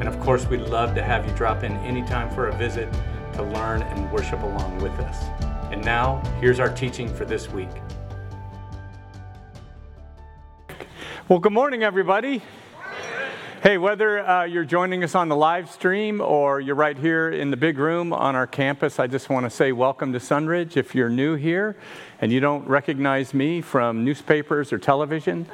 and of course, we'd love to have you drop in anytime for a visit to learn and worship along with us. And now, here's our teaching for this week. Well, good morning, everybody. Hey, whether uh, you're joining us on the live stream or you're right here in the big room on our campus, I just want to say welcome to Sunridge. If you're new here and you don't recognize me from newspapers or television,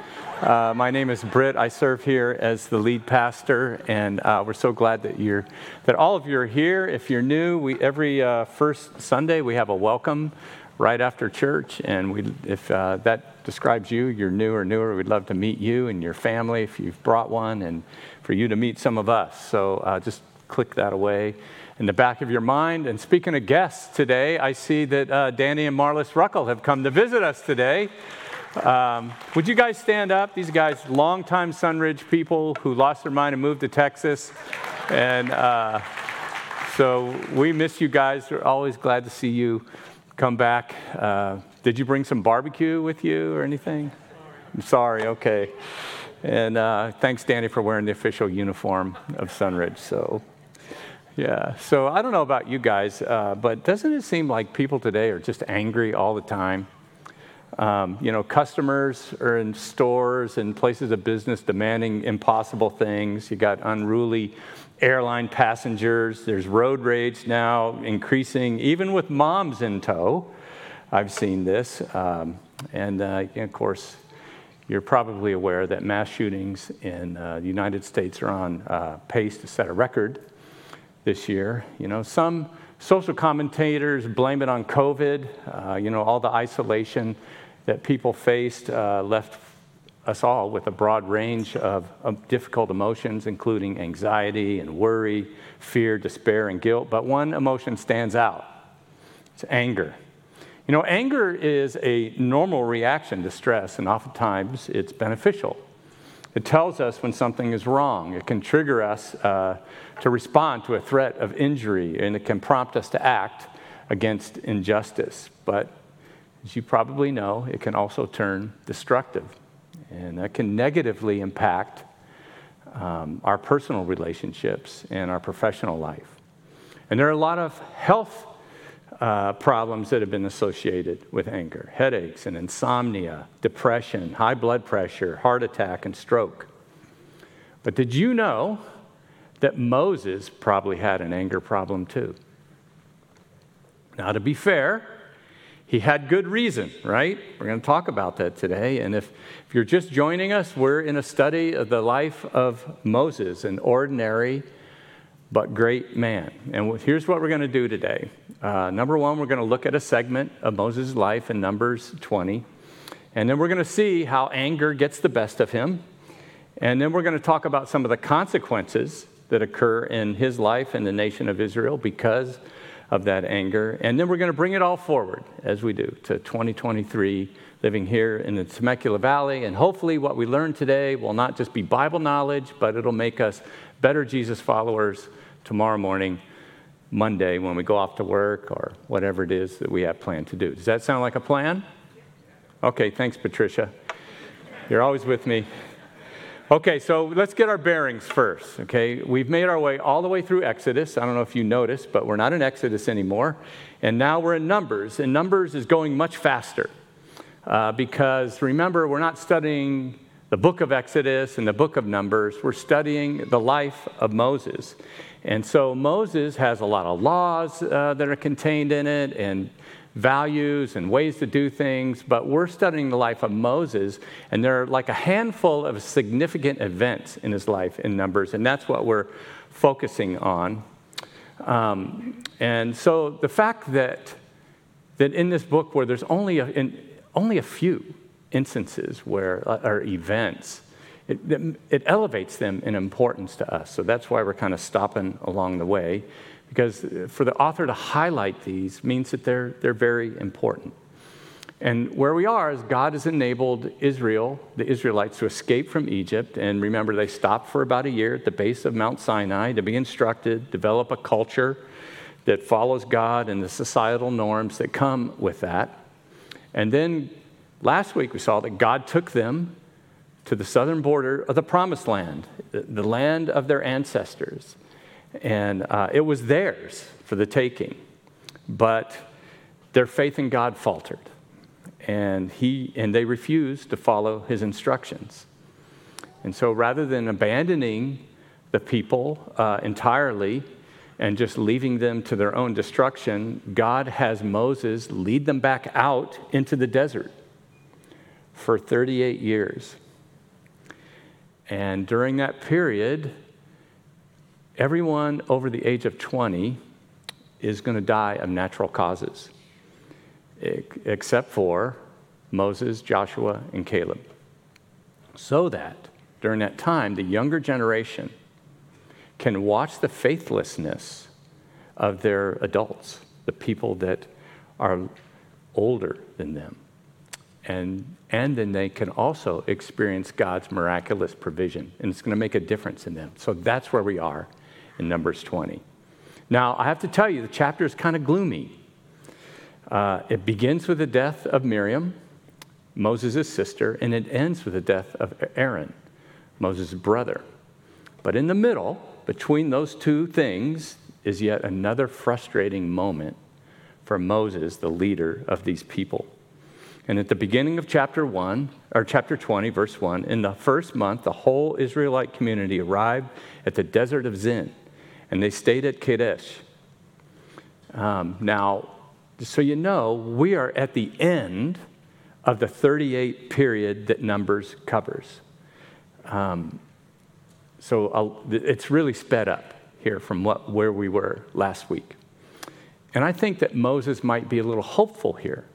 uh, my name is Britt. I serve here as the lead pastor, and uh, we're so glad that you're that all of you are here. If you're new, we every uh, first Sunday we have a welcome right after church, and we if uh, that describes you, you're new or newer, we'd love to meet you and your family if you've brought one, and for you to meet some of us. So uh, just click that away in the back of your mind. And speaking of guests today, I see that uh, Danny and Marlis Ruckel have come to visit us today. Um, would you guys stand up? These guys, longtime Sunridge people who lost their mind and moved to Texas. And uh, so we miss you guys. We're always glad to see you come back. Uh, did you bring some barbecue with you or anything? I'm sorry, okay. And uh, thanks, Danny, for wearing the official uniform of Sunridge. So, yeah. So I don't know about you guys, uh, but doesn't it seem like people today are just angry all the time? Um, you know, customers are in stores and places of business demanding impossible things. You got unruly airline passengers. There's road rage now increasing, even with moms in tow. I've seen this. Um, and, uh, of course, you're probably aware that mass shootings in uh, the United States are on uh, pace to set a record this year. You know, some social commentators blame it on COVID. Uh, you know, all the isolation that people faced uh, left us all with a broad range of, of difficult emotions, including anxiety and worry, fear, despair, and guilt. But one emotion stands out it's anger. You know, anger is a normal reaction to stress, and oftentimes it's beneficial. It tells us when something is wrong. It can trigger us uh, to respond to a threat of injury, and it can prompt us to act against injustice. But as you probably know, it can also turn destructive, and that can negatively impact um, our personal relationships and our professional life. And there are a lot of health uh, problems that have been associated with anger headaches and insomnia, depression, high blood pressure, heart attack, and stroke. But did you know that Moses probably had an anger problem too? Now, to be fair, he had good reason, right? We're going to talk about that today. And if, if you're just joining us, we're in a study of the life of Moses, an ordinary but great man. And here's what we're going to do today. Uh, number one, we're going to look at a segment of Moses' life in Numbers 20. And then we're going to see how anger gets the best of him. And then we're going to talk about some of the consequences that occur in his life and the nation of Israel because of that anger. And then we're going to bring it all forward, as we do, to 2023, living here in the Temecula Valley. And hopefully, what we learn today will not just be Bible knowledge, but it'll make us better Jesus followers tomorrow morning, Monday, when we go off to work or whatever it is that we have planned to do. Does that sound like a plan? Okay, thanks, Patricia. You're always with me. Okay, so let's get our bearings first. Okay, we've made our way all the way through Exodus. I don't know if you noticed, but we're not in Exodus anymore. And now we're in Numbers, and Numbers is going much faster. Uh, because remember, we're not studying the book of Exodus and the book of Numbers, we're studying the life of Moses. And so Moses has a lot of laws uh, that are contained in it and values and ways to do things, but we're studying the life of Moses, and there are like a handful of significant events in his life in Numbers, and that's what we're focusing on. Um, and so the fact that, that in this book, where there's only a, in, only a few instances where, uh, or events it, it elevates them in importance to us. So that's why we're kind of stopping along the way, because for the author to highlight these means that they're, they're very important. And where we are is God has enabled Israel, the Israelites, to escape from Egypt. And remember, they stopped for about a year at the base of Mount Sinai to be instructed, develop a culture that follows God and the societal norms that come with that. And then last week we saw that God took them to the southern border of the promised land, the land of their ancestors. And uh, it was theirs for the taking. But their faith in God faltered. And, he, and they refused to follow his instructions. And so rather than abandoning the people uh, entirely and just leaving them to their own destruction, God has Moses lead them back out into the desert for 38 years. And during that period, everyone over the age of 20 is going to die of natural causes, except for Moses, Joshua, and Caleb. So that during that time, the younger generation can watch the faithlessness of their adults, the people that are older than them. And, and then they can also experience God's miraculous provision, and it's going to make a difference in them. So that's where we are in Numbers 20. Now, I have to tell you, the chapter is kind of gloomy. Uh, it begins with the death of Miriam, Moses' sister, and it ends with the death of Aaron, Moses' brother. But in the middle, between those two things, is yet another frustrating moment for Moses, the leader of these people. And at the beginning of chapter 1, or chapter 20, verse 1, in the first month, the whole Israelite community arrived at the desert of Zin, and they stayed at Kadesh. Um, now, so you know, we are at the end of the 38 period that Numbers covers. Um, so I'll, it's really sped up here from what, where we were last week. And I think that Moses might be a little hopeful here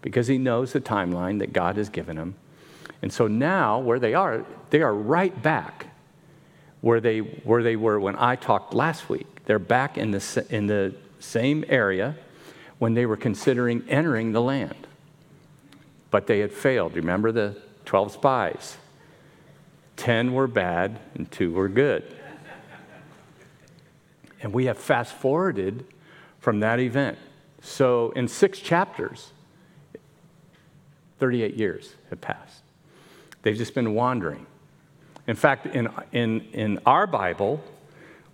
because he knows the timeline that God has given him. And so now, where they are, they are right back where they, where they were when I talked last week. They're back in the, in the same area when they were considering entering the land. But they had failed. Remember the 12 spies? 10 were bad and 2 were good. And we have fast forwarded from that event. So, in six chapters, 38 years have passed. They've just been wandering. In fact, in, in, in our Bible,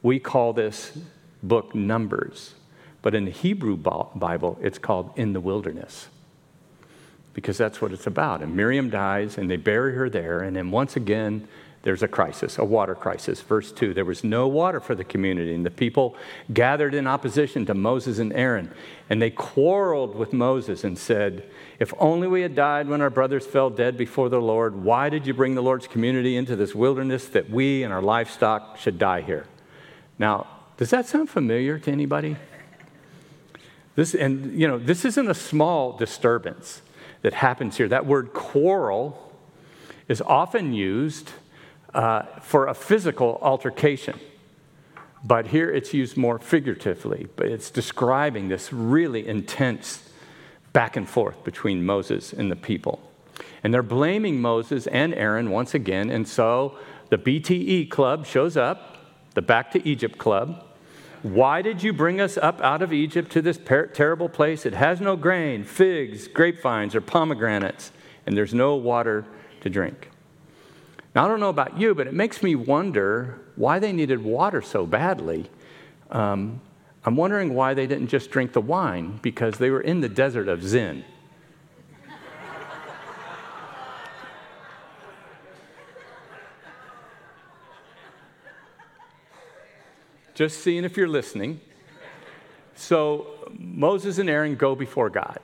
we call this book Numbers, but in the Hebrew Bible, it's called In the Wilderness because that's what it's about. And Miriam dies, and they bury her there, and then once again, there's a crisis, a water crisis. Verse 2 there was no water for the community, and the people gathered in opposition to Moses and Aaron. And they quarreled with Moses and said, If only we had died when our brothers fell dead before the Lord, why did you bring the Lord's community into this wilderness that we and our livestock should die here? Now, does that sound familiar to anybody? This, and you know, this isn't a small disturbance that happens here. That word quarrel is often used uh, for a physical altercation. But here it's used more figuratively, but it's describing this really intense back and forth between Moses and the people. And they're blaming Moses and Aaron once again, and so the BTE club shows up, the Back to Egypt club. Why did you bring us up out of Egypt to this per- terrible place? It has no grain, figs, grapevines, or pomegranates, and there's no water to drink. Now, I don't know about you, but it makes me wonder why they needed water so badly. Um, I'm wondering why they didn't just drink the wine because they were in the desert of Zin. just seeing if you're listening. So Moses and Aaron go before God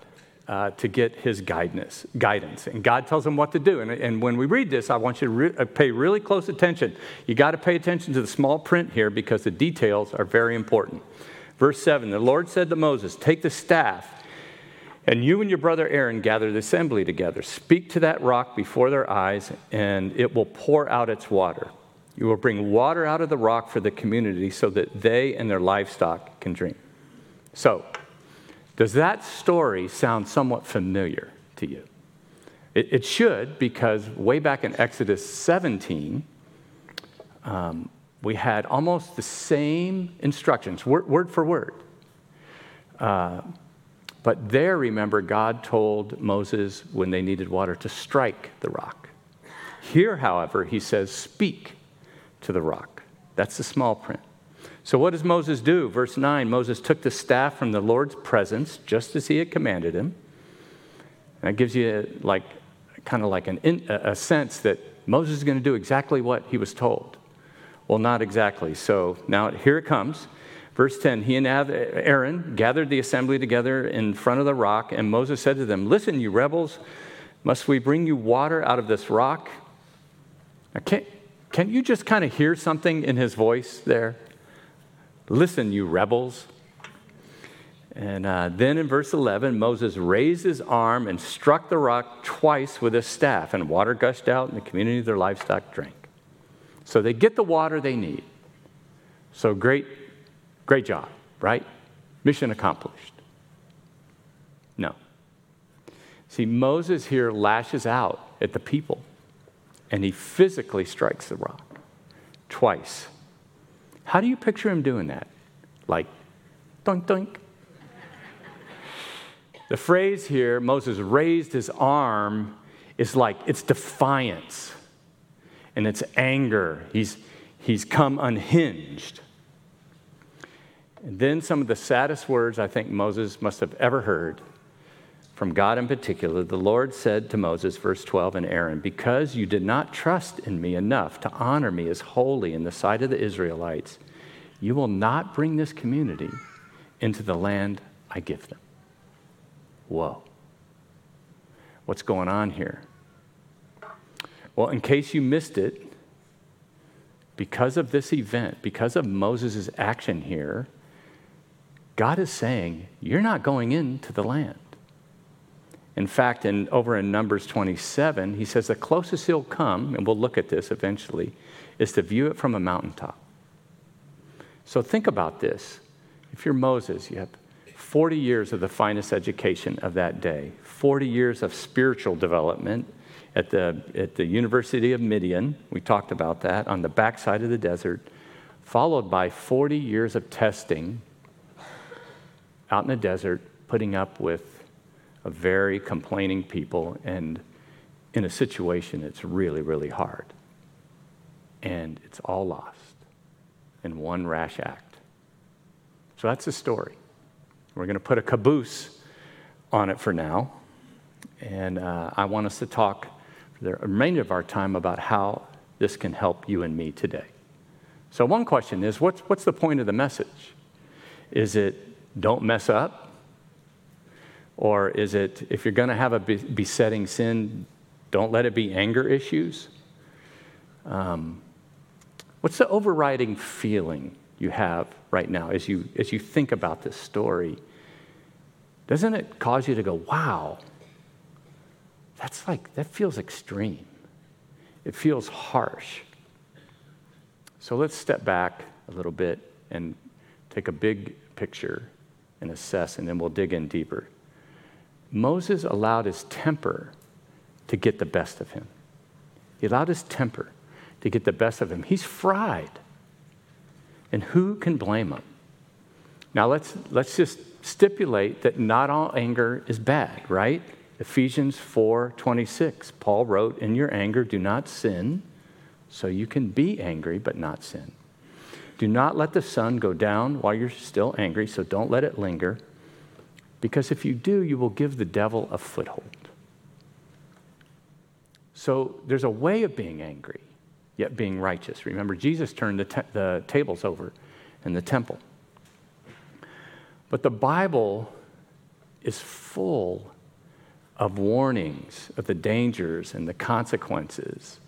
uh, to get his guidance, guidance. And God tells him what to do. And, and when we read this, I want you to re- uh, pay really close attention. You got to pay attention to the small print here because the details are very important. Verse 7 The Lord said to Moses, Take the staff And you and your brother Aaron gather the assembly together. Speak to that rock before their eyes, and it will pour out its water. You will bring water out of the rock for the community so that they and their livestock can drink. So, does that story sound somewhat familiar to you? It, it should, because way back in Exodus 17, um, we had almost the same instructions, word, word for word. Uh, but there, remember, God told Moses when they needed water to strike the rock. Here, however, he says, speak to the rock. That's the small print. So, what does Moses do? Verse 9 Moses took the staff from the Lord's presence, just as he had commanded him. And That gives you, like, kind of like an a sense that Moses is going to do exactly what he was told. Well, not exactly. So, now here it comes. Verse 10 He and Aaron gathered the assembly together in front of the rock, and Moses said to them, Listen, you rebels, must we bring you water out of this rock? Can, can you just kind of hear something in his voice there? Listen, you rebels. And uh, then in verse 11, Moses raised his arm and struck the rock twice with his staff, and water gushed out, and the community of their livestock drank. So they get the water they need. So great, great job, right? Mission accomplished. No. See, Moses here lashes out at the people, and he physically strikes the rock twice. How do you picture him doing that? Like, doink, doink. the phrase here, Moses raised his arm, is like it's defiance and it's anger. He's, he's come unhinged. And then some of the saddest words I think Moses must have ever heard from God in particular, the Lord said to Moses, verse 12, and Aaron, Because you did not trust in me enough to honor me as holy in the sight of the Israelites, you will not bring this community into the land I give them. Whoa. What's going on here? Well, in case you missed it, because of this event, because of Moses' action here, God is saying, You're not going into the land. In fact, in, over in Numbers 27, he says the closest he'll come, and we'll look at this eventually, is to view it from a mountaintop. So think about this. If you're Moses, you have 40 years of the finest education of that day, 40 years of spiritual development at the, at the University of Midian. We talked about that on the backside of the desert, followed by 40 years of testing out in the desert, putting up with a very complaining people and in a situation that's really, really hard. And it's all lost in one rash act. So that's the story. We're going to put a caboose on it for now. And uh, I want us to talk for the remainder of our time about how this can help you and me today. So, one question is what's, what's the point of the message? Is it don't mess up? Or is it, if you're going to have a besetting sin, don't let it be anger issues? Um, what's the overriding feeling you have right now as you, as you think about this story? Doesn't it cause you to go, wow, that's like, that feels extreme. It feels harsh. So let's step back a little bit and take a big picture and assess, and then we'll dig in deeper. Moses allowed his temper to get the best of him. He allowed his temper to get the best of him. He's fried. And who can blame him? Now let's, let's just stipulate that not all anger is bad, right? Ephesians 4:26. Paul wrote, "In your anger do not sin, so you can be angry but not sin. Do not let the sun go down while you're still angry, so don't let it linger." Because if you do, you will give the devil a foothold. So there's a way of being angry, yet being righteous. Remember, Jesus turned the, te- the tables over in the temple. But the Bible is full of warnings of the dangers and the consequences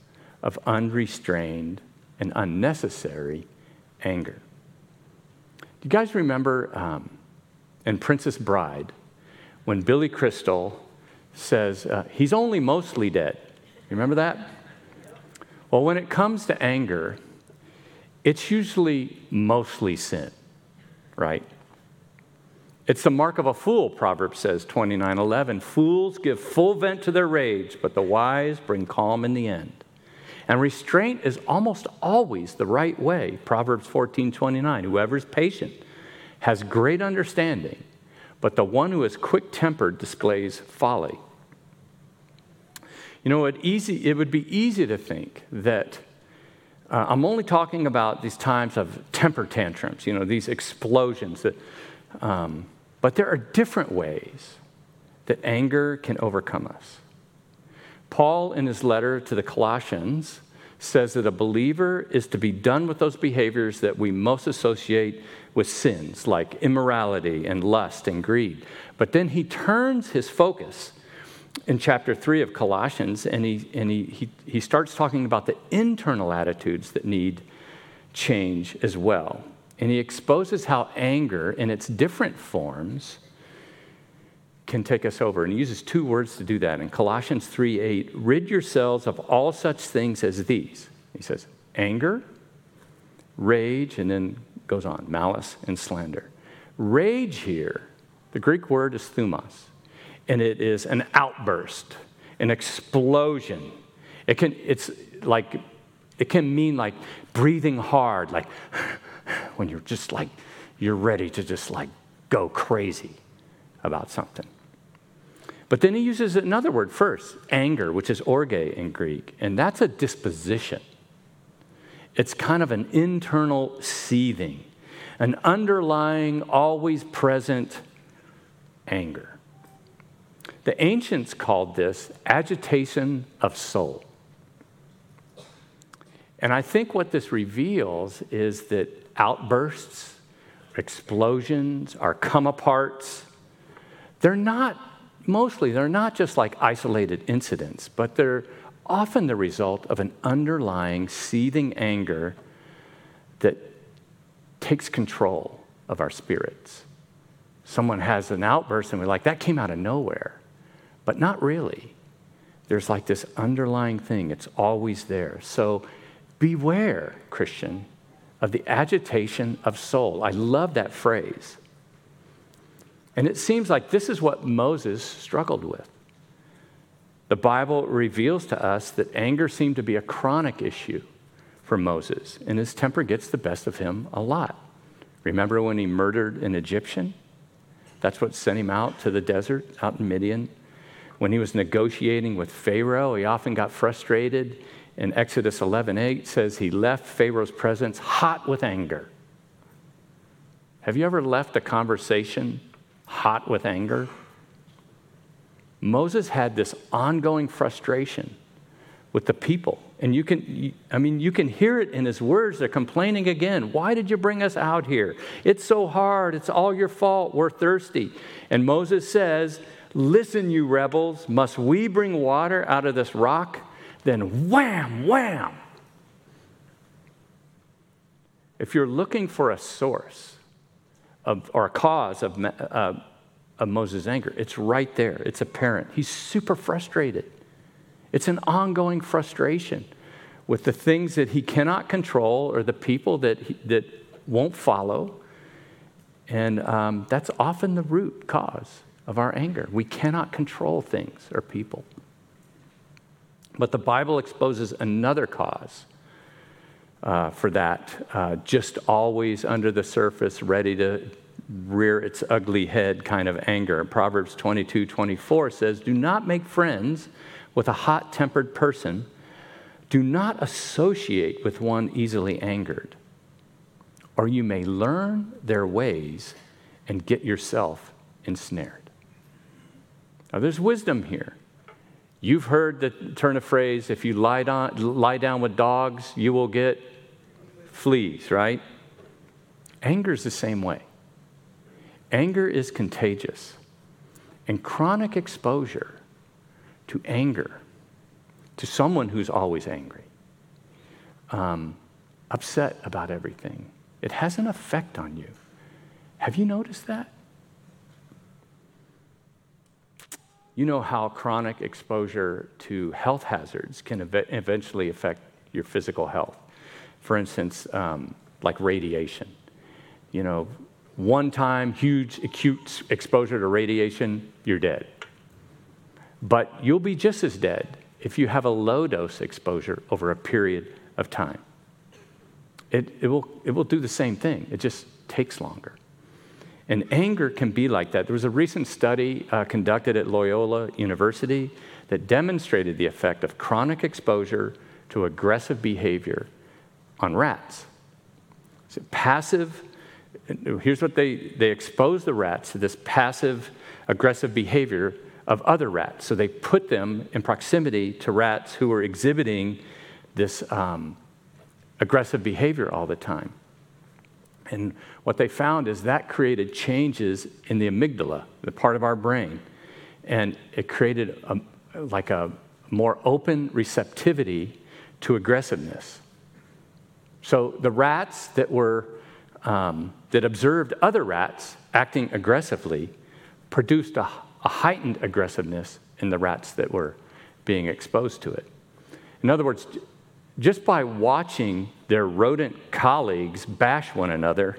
of unrestrained and unnecessary anger. Do you guys remember um, and Princess Bride, when Billy Crystal says, uh, He's only mostly dead. You remember that? Well, when it comes to anger, it's usually mostly sin, right? It's the mark of a fool, Proverbs says, 29 11. Fools give full vent to their rage, but the wise bring calm in the end. And restraint is almost always the right way, Proverbs 14 29. Whoever is patient has great understanding, but the one who is quick tempered displays folly. You know, it, easy, it would be easy to think that uh, I'm only talking about these times of temper tantrums, you know, these explosions that. Um, but there are different ways that anger can overcome us. Paul, in his letter to the Colossians, says that a believer is to be done with those behaviors that we most associate with sins, like immorality and lust and greed. But then he turns his focus in chapter 3 of Colossians and he, and he, he, he starts talking about the internal attitudes that need change as well. And he exposes how anger, in its different forms, can take us over. And he uses two words to do that. In Colossians 3 8, rid yourselves of all such things as these. He says, anger, rage, and then goes on, malice and slander. Rage here, the Greek word is thumos, and it is an outburst, an explosion. It can, it's like, it can mean like breathing hard, like when you're just like, you're ready to just like go crazy about something. But then he uses another word first, anger, which is orge in Greek, and that's a disposition. It's kind of an internal seething, an underlying, always present anger. The ancients called this agitation of soul. And I think what this reveals is that outbursts, explosions, our come aparts, they're not, mostly, they're not just like isolated incidents, but they're often the result of an underlying seething anger that takes control of our spirits. Someone has an outburst and we're like, that came out of nowhere. But not really. There's like this underlying thing, it's always there. So beware, Christian, of the agitation of soul. I love that phrase. And it seems like this is what Moses struggled with. The Bible reveals to us that anger seemed to be a chronic issue for Moses, and his temper gets the best of him a lot. Remember when he murdered an Egyptian? That's what sent him out to the desert out in Midian. When he was negotiating with Pharaoh, he often got frustrated in Exodus 11:8 says he left Pharaoh's presence hot with anger. Have you ever left a conversation hot with anger? Moses had this ongoing frustration with the people. And you can, I mean, you can hear it in his words. They're complaining again. Why did you bring us out here? It's so hard. It's all your fault. We're thirsty. And Moses says, Listen, you rebels, must we bring water out of this rock? then wham, wham. If you're looking for a source of, or a cause of, uh, of Moses' anger, it's right there. It's apparent. He's super frustrated. It's an ongoing frustration with the things that he cannot control or the people that, he, that won't follow. And um, that's often the root cause of our anger. We cannot control things or people. But the Bible exposes another cause uh, for that, uh, just always under the surface, ready to rear its ugly head kind of anger. Proverbs 22 24 says, Do not make friends with a hot tempered person, do not associate with one easily angered, or you may learn their ways and get yourself ensnared. Now, there's wisdom here. You've heard the turn of phrase if you lie down, lie down with dogs, you will get fleas, right? Anger is the same way. Anger is contagious. And chronic exposure to anger, to someone who's always angry, um, upset about everything, it has an effect on you. Have you noticed that? you know how chronic exposure to health hazards can ev- eventually affect your physical health. For instance, um, like radiation. You know, one time huge acute exposure to radiation, you're dead. But you'll be just as dead if you have a low dose exposure over a period of time. It, it, will, it will do the same thing, it just takes longer. And anger can be like that. There was a recent study uh, conducted at Loyola University that demonstrated the effect of chronic exposure to aggressive behavior on rats. So passive, here's what they, they expose the rats to this passive aggressive behavior of other rats. So they put them in proximity to rats who were exhibiting this um, aggressive behavior all the time. And what they found is that created changes in the amygdala, the part of our brain. And it created a, like a more open receptivity to aggressiveness. So the rats that were um, that observed other rats acting aggressively produced a, a heightened aggressiveness in the rats that were being exposed to it. In other words, just by watching their rodent colleagues bash one another,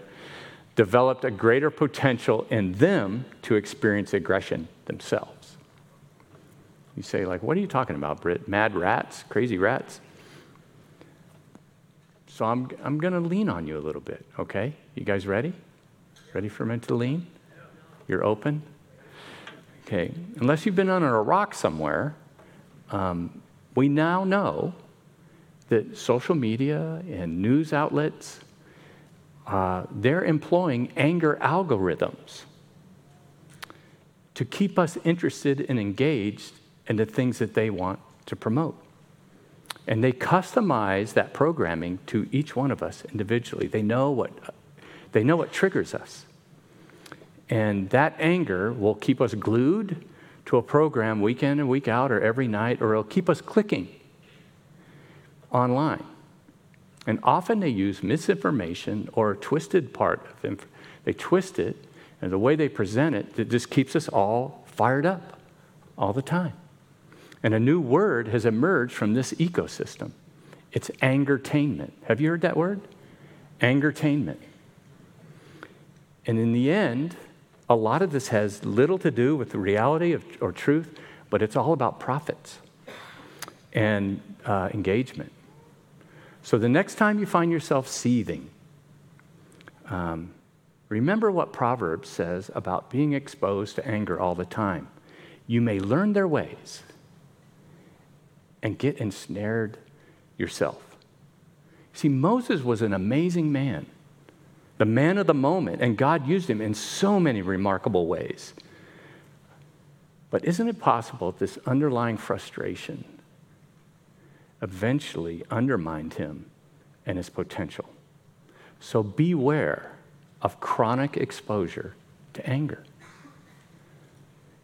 developed a greater potential in them to experience aggression themselves. You say, like, what are you talking about, Britt? Mad rats? Crazy rats? So I'm, I'm going to lean on you a little bit, okay? You guys ready? Ready for me to lean? You're open? Okay. Unless you've been under a rock somewhere, um, we now know that social media and news outlets, uh, they're employing anger algorithms to keep us interested and engaged in the things that they want to promote. And they customize that programming to each one of us individually. They know what, they know what triggers us. And that anger will keep us glued to a program week in and week out or every night, or it'll keep us clicking online. And often they use misinformation or a twisted part of them. They twist it, and the way they present it, it just keeps us all fired up all the time. And a new word has emerged from this ecosystem. It's angertainment. Have you heard that word? Angertainment. And in the end, a lot of this has little to do with the reality of, or truth, but it's all about profits and uh, engagement. So the next time you find yourself seething, um, remember what Proverbs says about being exposed to anger all the time. You may learn their ways and get ensnared yourself. See, Moses was an amazing man, the man of the moment, and God used him in so many remarkable ways. But isn't it possible that this underlying frustration eventually undermined him and his potential. So beware of chronic exposure to anger.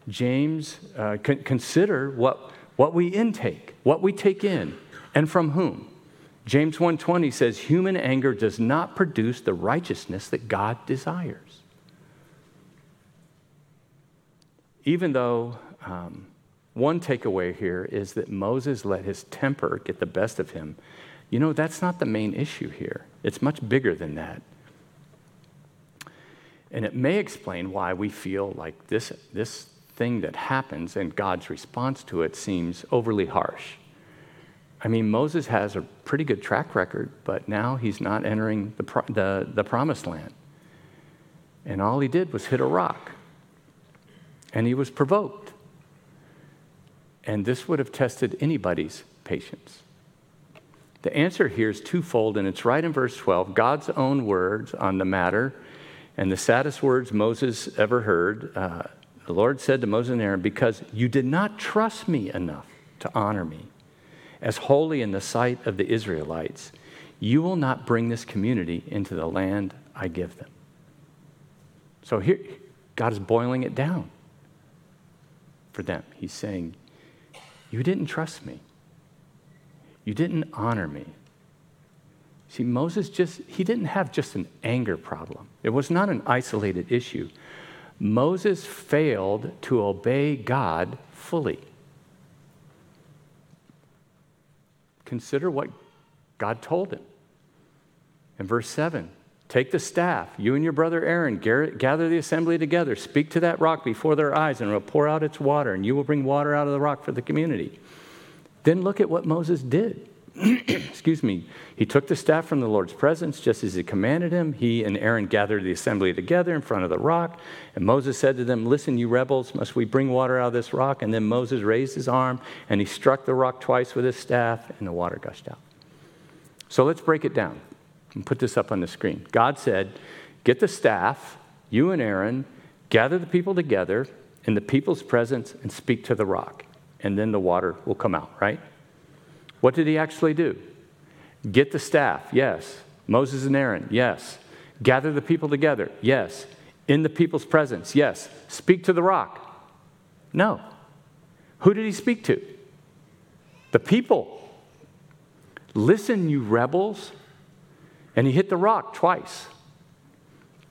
James, uh, con- consider what, what we intake, what we take in, and from whom. James 1:20 says human anger does not produce the righteousness that God desires. Even though um, one takeaway here is that Moses let his temper get the best of him. You know, that's not the main issue here, it's much bigger than that. And it may explain why we feel like this, this thing that happens and God's response to it seems overly harsh. I mean, Moses has a pretty good track record, but now he's not entering the, the, the promised land. And all he did was hit a rock. And he was provoked. And this would have tested anybody's patience. The answer here is twofold, and it's right in verse 12 God's own words on the matter, and the saddest words Moses ever heard. Uh, the Lord said to Moses and Aaron, Because you did not trust me enough to honor me as holy in the sight of the Israelites, you will not bring this community into the land I give them. So here, God is boiling it down for them. He's saying, you didn't trust me. You didn't honor me. See, Moses just, he didn't have just an anger problem. It was not an isolated issue. Moses failed to obey God fully. Consider what God told him. In verse 7, take the staff, you and your brother Aaron, gather the assembly together, speak to that rock before their eyes, and it will pour out its water, and you will bring water out of the rock for the community. Then look at what Moses did. excuse me, he took the staff from the Lord's presence just as he commanded him. He and Aaron gathered the assembly together in front of the rock. And Moses said to them, Listen, you rebels, must we bring water out of this rock? And then Moses raised his arm and he struck the rock twice with his staff, and the water gushed out. So let's break it down and put this up on the screen. God said, Get the staff, you and Aaron, gather the people together in the people's presence and speak to the rock. And then the water will come out, right? What did he actually do? Get the staff, yes. Moses and Aaron, yes. Gather the people together, yes. In the people's presence, yes. Speak to the rock, no. Who did he speak to? The people. Listen, you rebels. And he hit the rock twice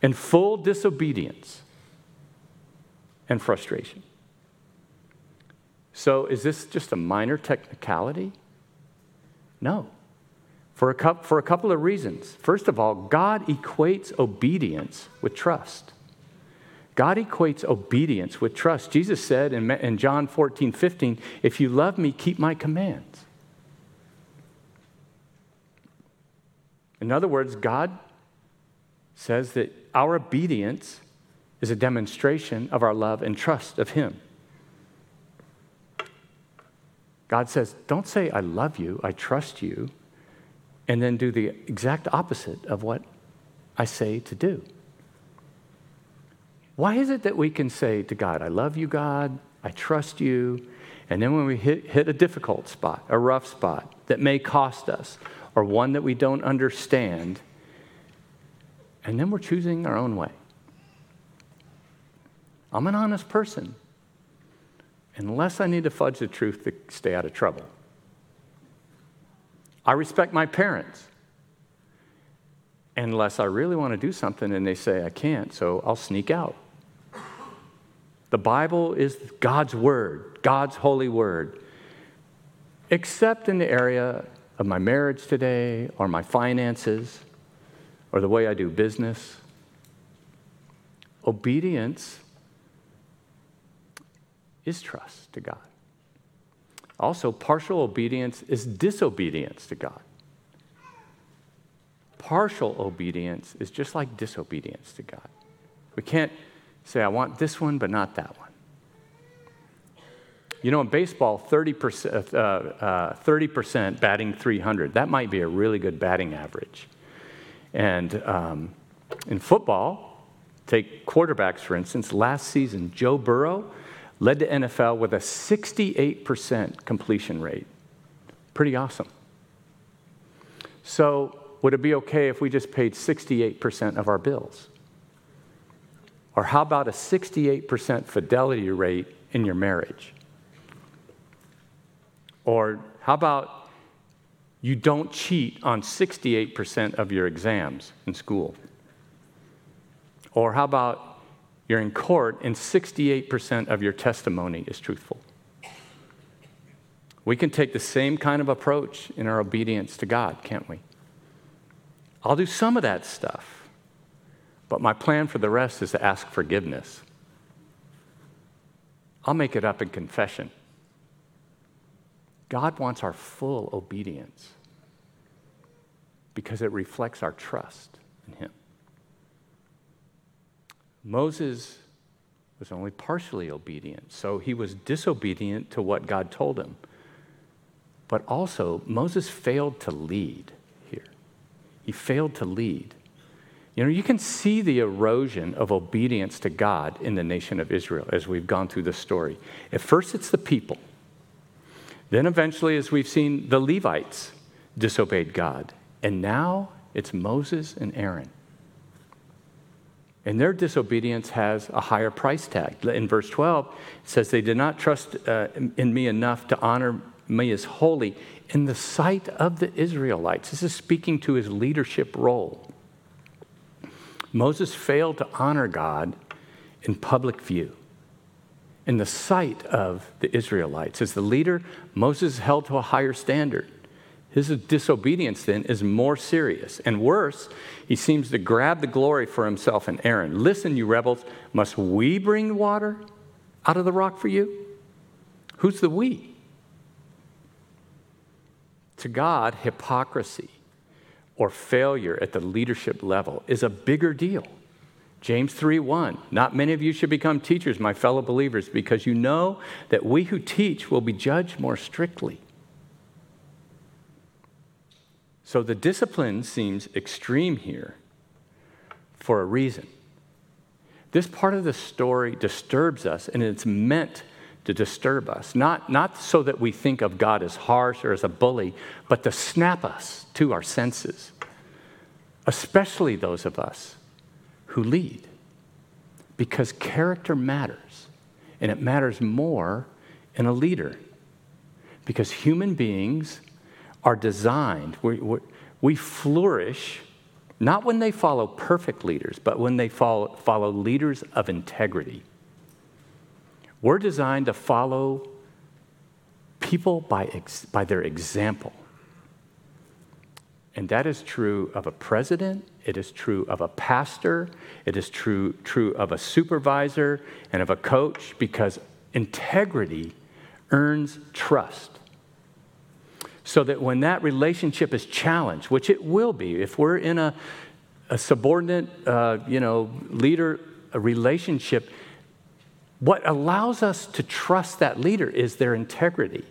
in full disobedience and frustration. So, is this just a minor technicality? No. For a, couple, for a couple of reasons. First of all, God equates obedience with trust. God equates obedience with trust. Jesus said in, in John 14, 15, If you love me, keep my commands. In other words, God says that our obedience is a demonstration of our love and trust of Him. God says, Don't say, I love you, I trust you, and then do the exact opposite of what I say to do. Why is it that we can say to God, I love you, God, I trust you, and then when we hit, hit a difficult spot, a rough spot that may cost us, or one that we don't understand, and then we're choosing our own way? I'm an honest person unless I need to fudge the truth to stay out of trouble. I respect my parents unless I really want to do something and they say I can't, so I'll sneak out. The Bible is God's Word, God's holy Word, except in the area of my marriage today or my finances or the way I do business. Obedience is trust to God. Also, partial obedience is disobedience to God. Partial obedience is just like disobedience to God. We can't say, I want this one, but not that one. You know, in baseball, 30%, uh, uh, 30% batting 300, that might be a really good batting average. And um, in football, take quarterbacks for instance, last season, Joe Burrow led the NFL with a 68% completion rate. Pretty awesome. So, would it be okay if we just paid 68% of our bills? Or how about a 68% fidelity rate in your marriage? Or how about you don't cheat on 68% of your exams in school? Or how about you're in court, and 68% of your testimony is truthful. We can take the same kind of approach in our obedience to God, can't we? I'll do some of that stuff, but my plan for the rest is to ask forgiveness. I'll make it up in confession. God wants our full obedience because it reflects our trust in Him. Moses was only partially obedient, so he was disobedient to what God told him. But also, Moses failed to lead here. He failed to lead. You know, you can see the erosion of obedience to God in the nation of Israel as we've gone through the story. At first, it's the people. Then, eventually, as we've seen, the Levites disobeyed God. And now it's Moses and Aaron. And their disobedience has a higher price tag. In verse 12, it says, They did not trust uh, in me enough to honor me as holy in the sight of the Israelites. This is speaking to his leadership role. Moses failed to honor God in public view, in the sight of the Israelites. As the leader, Moses held to a higher standard. His disobedience then is more serious. And worse, he seems to grab the glory for himself and Aaron. Listen, you rebels, must we bring water out of the rock for you? Who's the we? To God, hypocrisy or failure at the leadership level is a bigger deal. James 3:1 Not many of you should become teachers, my fellow believers, because you know that we who teach will be judged more strictly. So the discipline seems extreme here for a reason. This part of the story disturbs us, and it's meant to disturb us. Not, not so that we think of God as harsh or as a bully, but to snap us to our senses, especially those of us who lead. Because character matters, and it matters more in a leader. Because human beings are designed, we, we, we flourish not when they follow perfect leaders, but when they follow, follow leaders of integrity. We're designed to follow people by, ex, by their example. And that is true of a president, it is true of a pastor, it is true, true of a supervisor and of a coach, because integrity earns trust so that when that relationship is challenged, which it will be, if we're in a, a subordinate, uh, you know, leader relationship, what allows us to trust that leader is their integrity.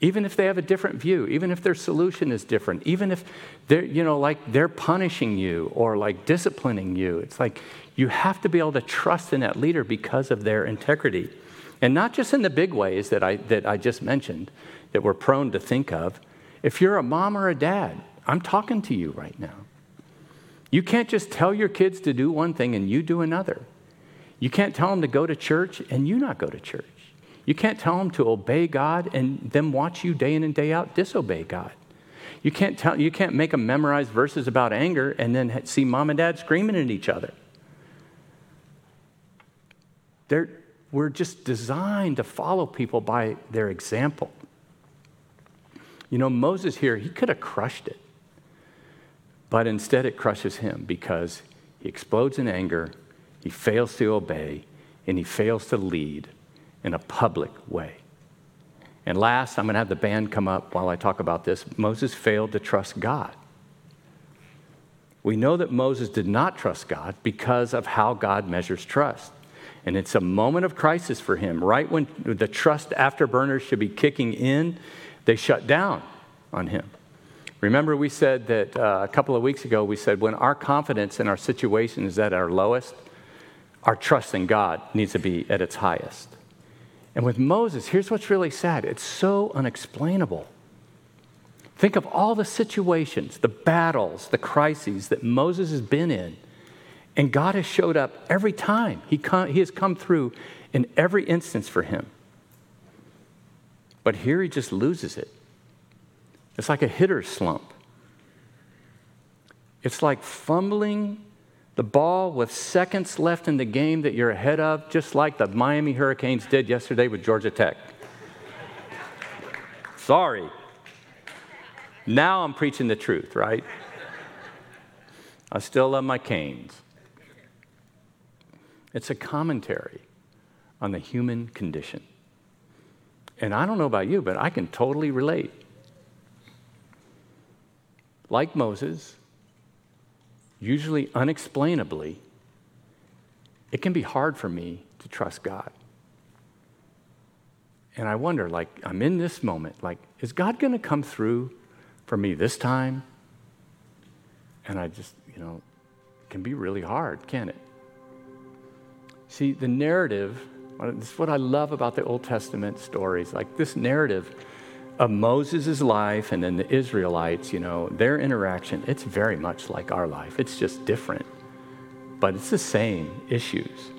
Even if they have a different view, even if their solution is different, even if they're, you know, like they're punishing you or like disciplining you, it's like you have to be able to trust in that leader because of their integrity. And not just in the big ways that I, that I just mentioned, that we're prone to think of. If you're a mom or a dad, I'm talking to you right now. You can't just tell your kids to do one thing and you do another. You can't tell them to go to church and you not go to church. You can't tell them to obey God and them watch you day in and day out disobey God. You can't, tell, you can't make them memorize verses about anger and then see mom and dad screaming at each other. They're, we're just designed to follow people by their example. You know, Moses here, he could have crushed it. But instead, it crushes him because he explodes in anger, he fails to obey, and he fails to lead in a public way. And last, I'm going to have the band come up while I talk about this. Moses failed to trust God. We know that Moses did not trust God because of how God measures trust. And it's a moment of crisis for him. Right when the trust afterburners should be kicking in, they shut down on him. Remember, we said that uh, a couple of weeks ago, we said when our confidence in our situation is at our lowest, our trust in God needs to be at its highest. And with Moses, here's what's really sad it's so unexplainable. Think of all the situations, the battles, the crises that Moses has been in. And God has showed up every time. He, come, he has come through in every instance for him. But here he just loses it. It's like a hitter slump. It's like fumbling the ball with seconds left in the game that you're ahead of, just like the Miami Hurricanes did yesterday with Georgia Tech. Sorry. Now I'm preaching the truth, right? I still love my canes. It's a commentary on the human condition. And I don't know about you, but I can totally relate. Like Moses, usually unexplainably, it can be hard for me to trust God. And I wonder, like, I'm in this moment, like, is God going to come through for me this time? And I just, you know, it can be really hard, can it? See, the narrative, this is what I love about the Old Testament stories. Like this narrative of Moses' life and then the Israelites, you know, their interaction, it's very much like our life. It's just different, but it's the same issues.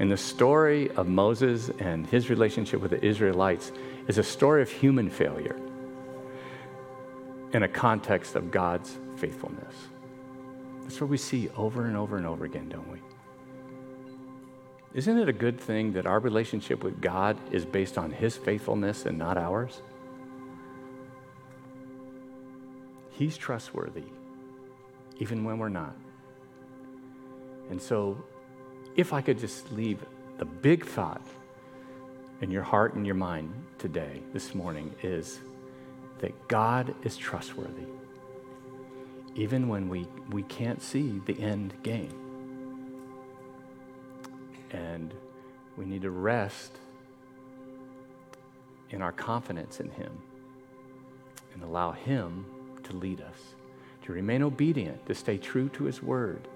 And the story of Moses and his relationship with the Israelites is a story of human failure in a context of God's faithfulness. That's what we see over and over and over again, don't we? Isn't it a good thing that our relationship with God is based on His faithfulness and not ours? He's trustworthy, even when we're not. And so, if I could just leave the big thought in your heart and your mind today, this morning, is that God is trustworthy, even when we, we can't see the end game. And we need to rest in our confidence in Him and allow Him to lead us, to remain obedient, to stay true to His word,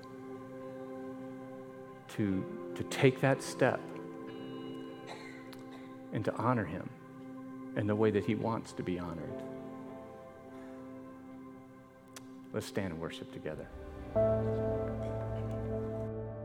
to, to take that step and to honor Him in the way that He wants to be honored. Let's stand and worship together.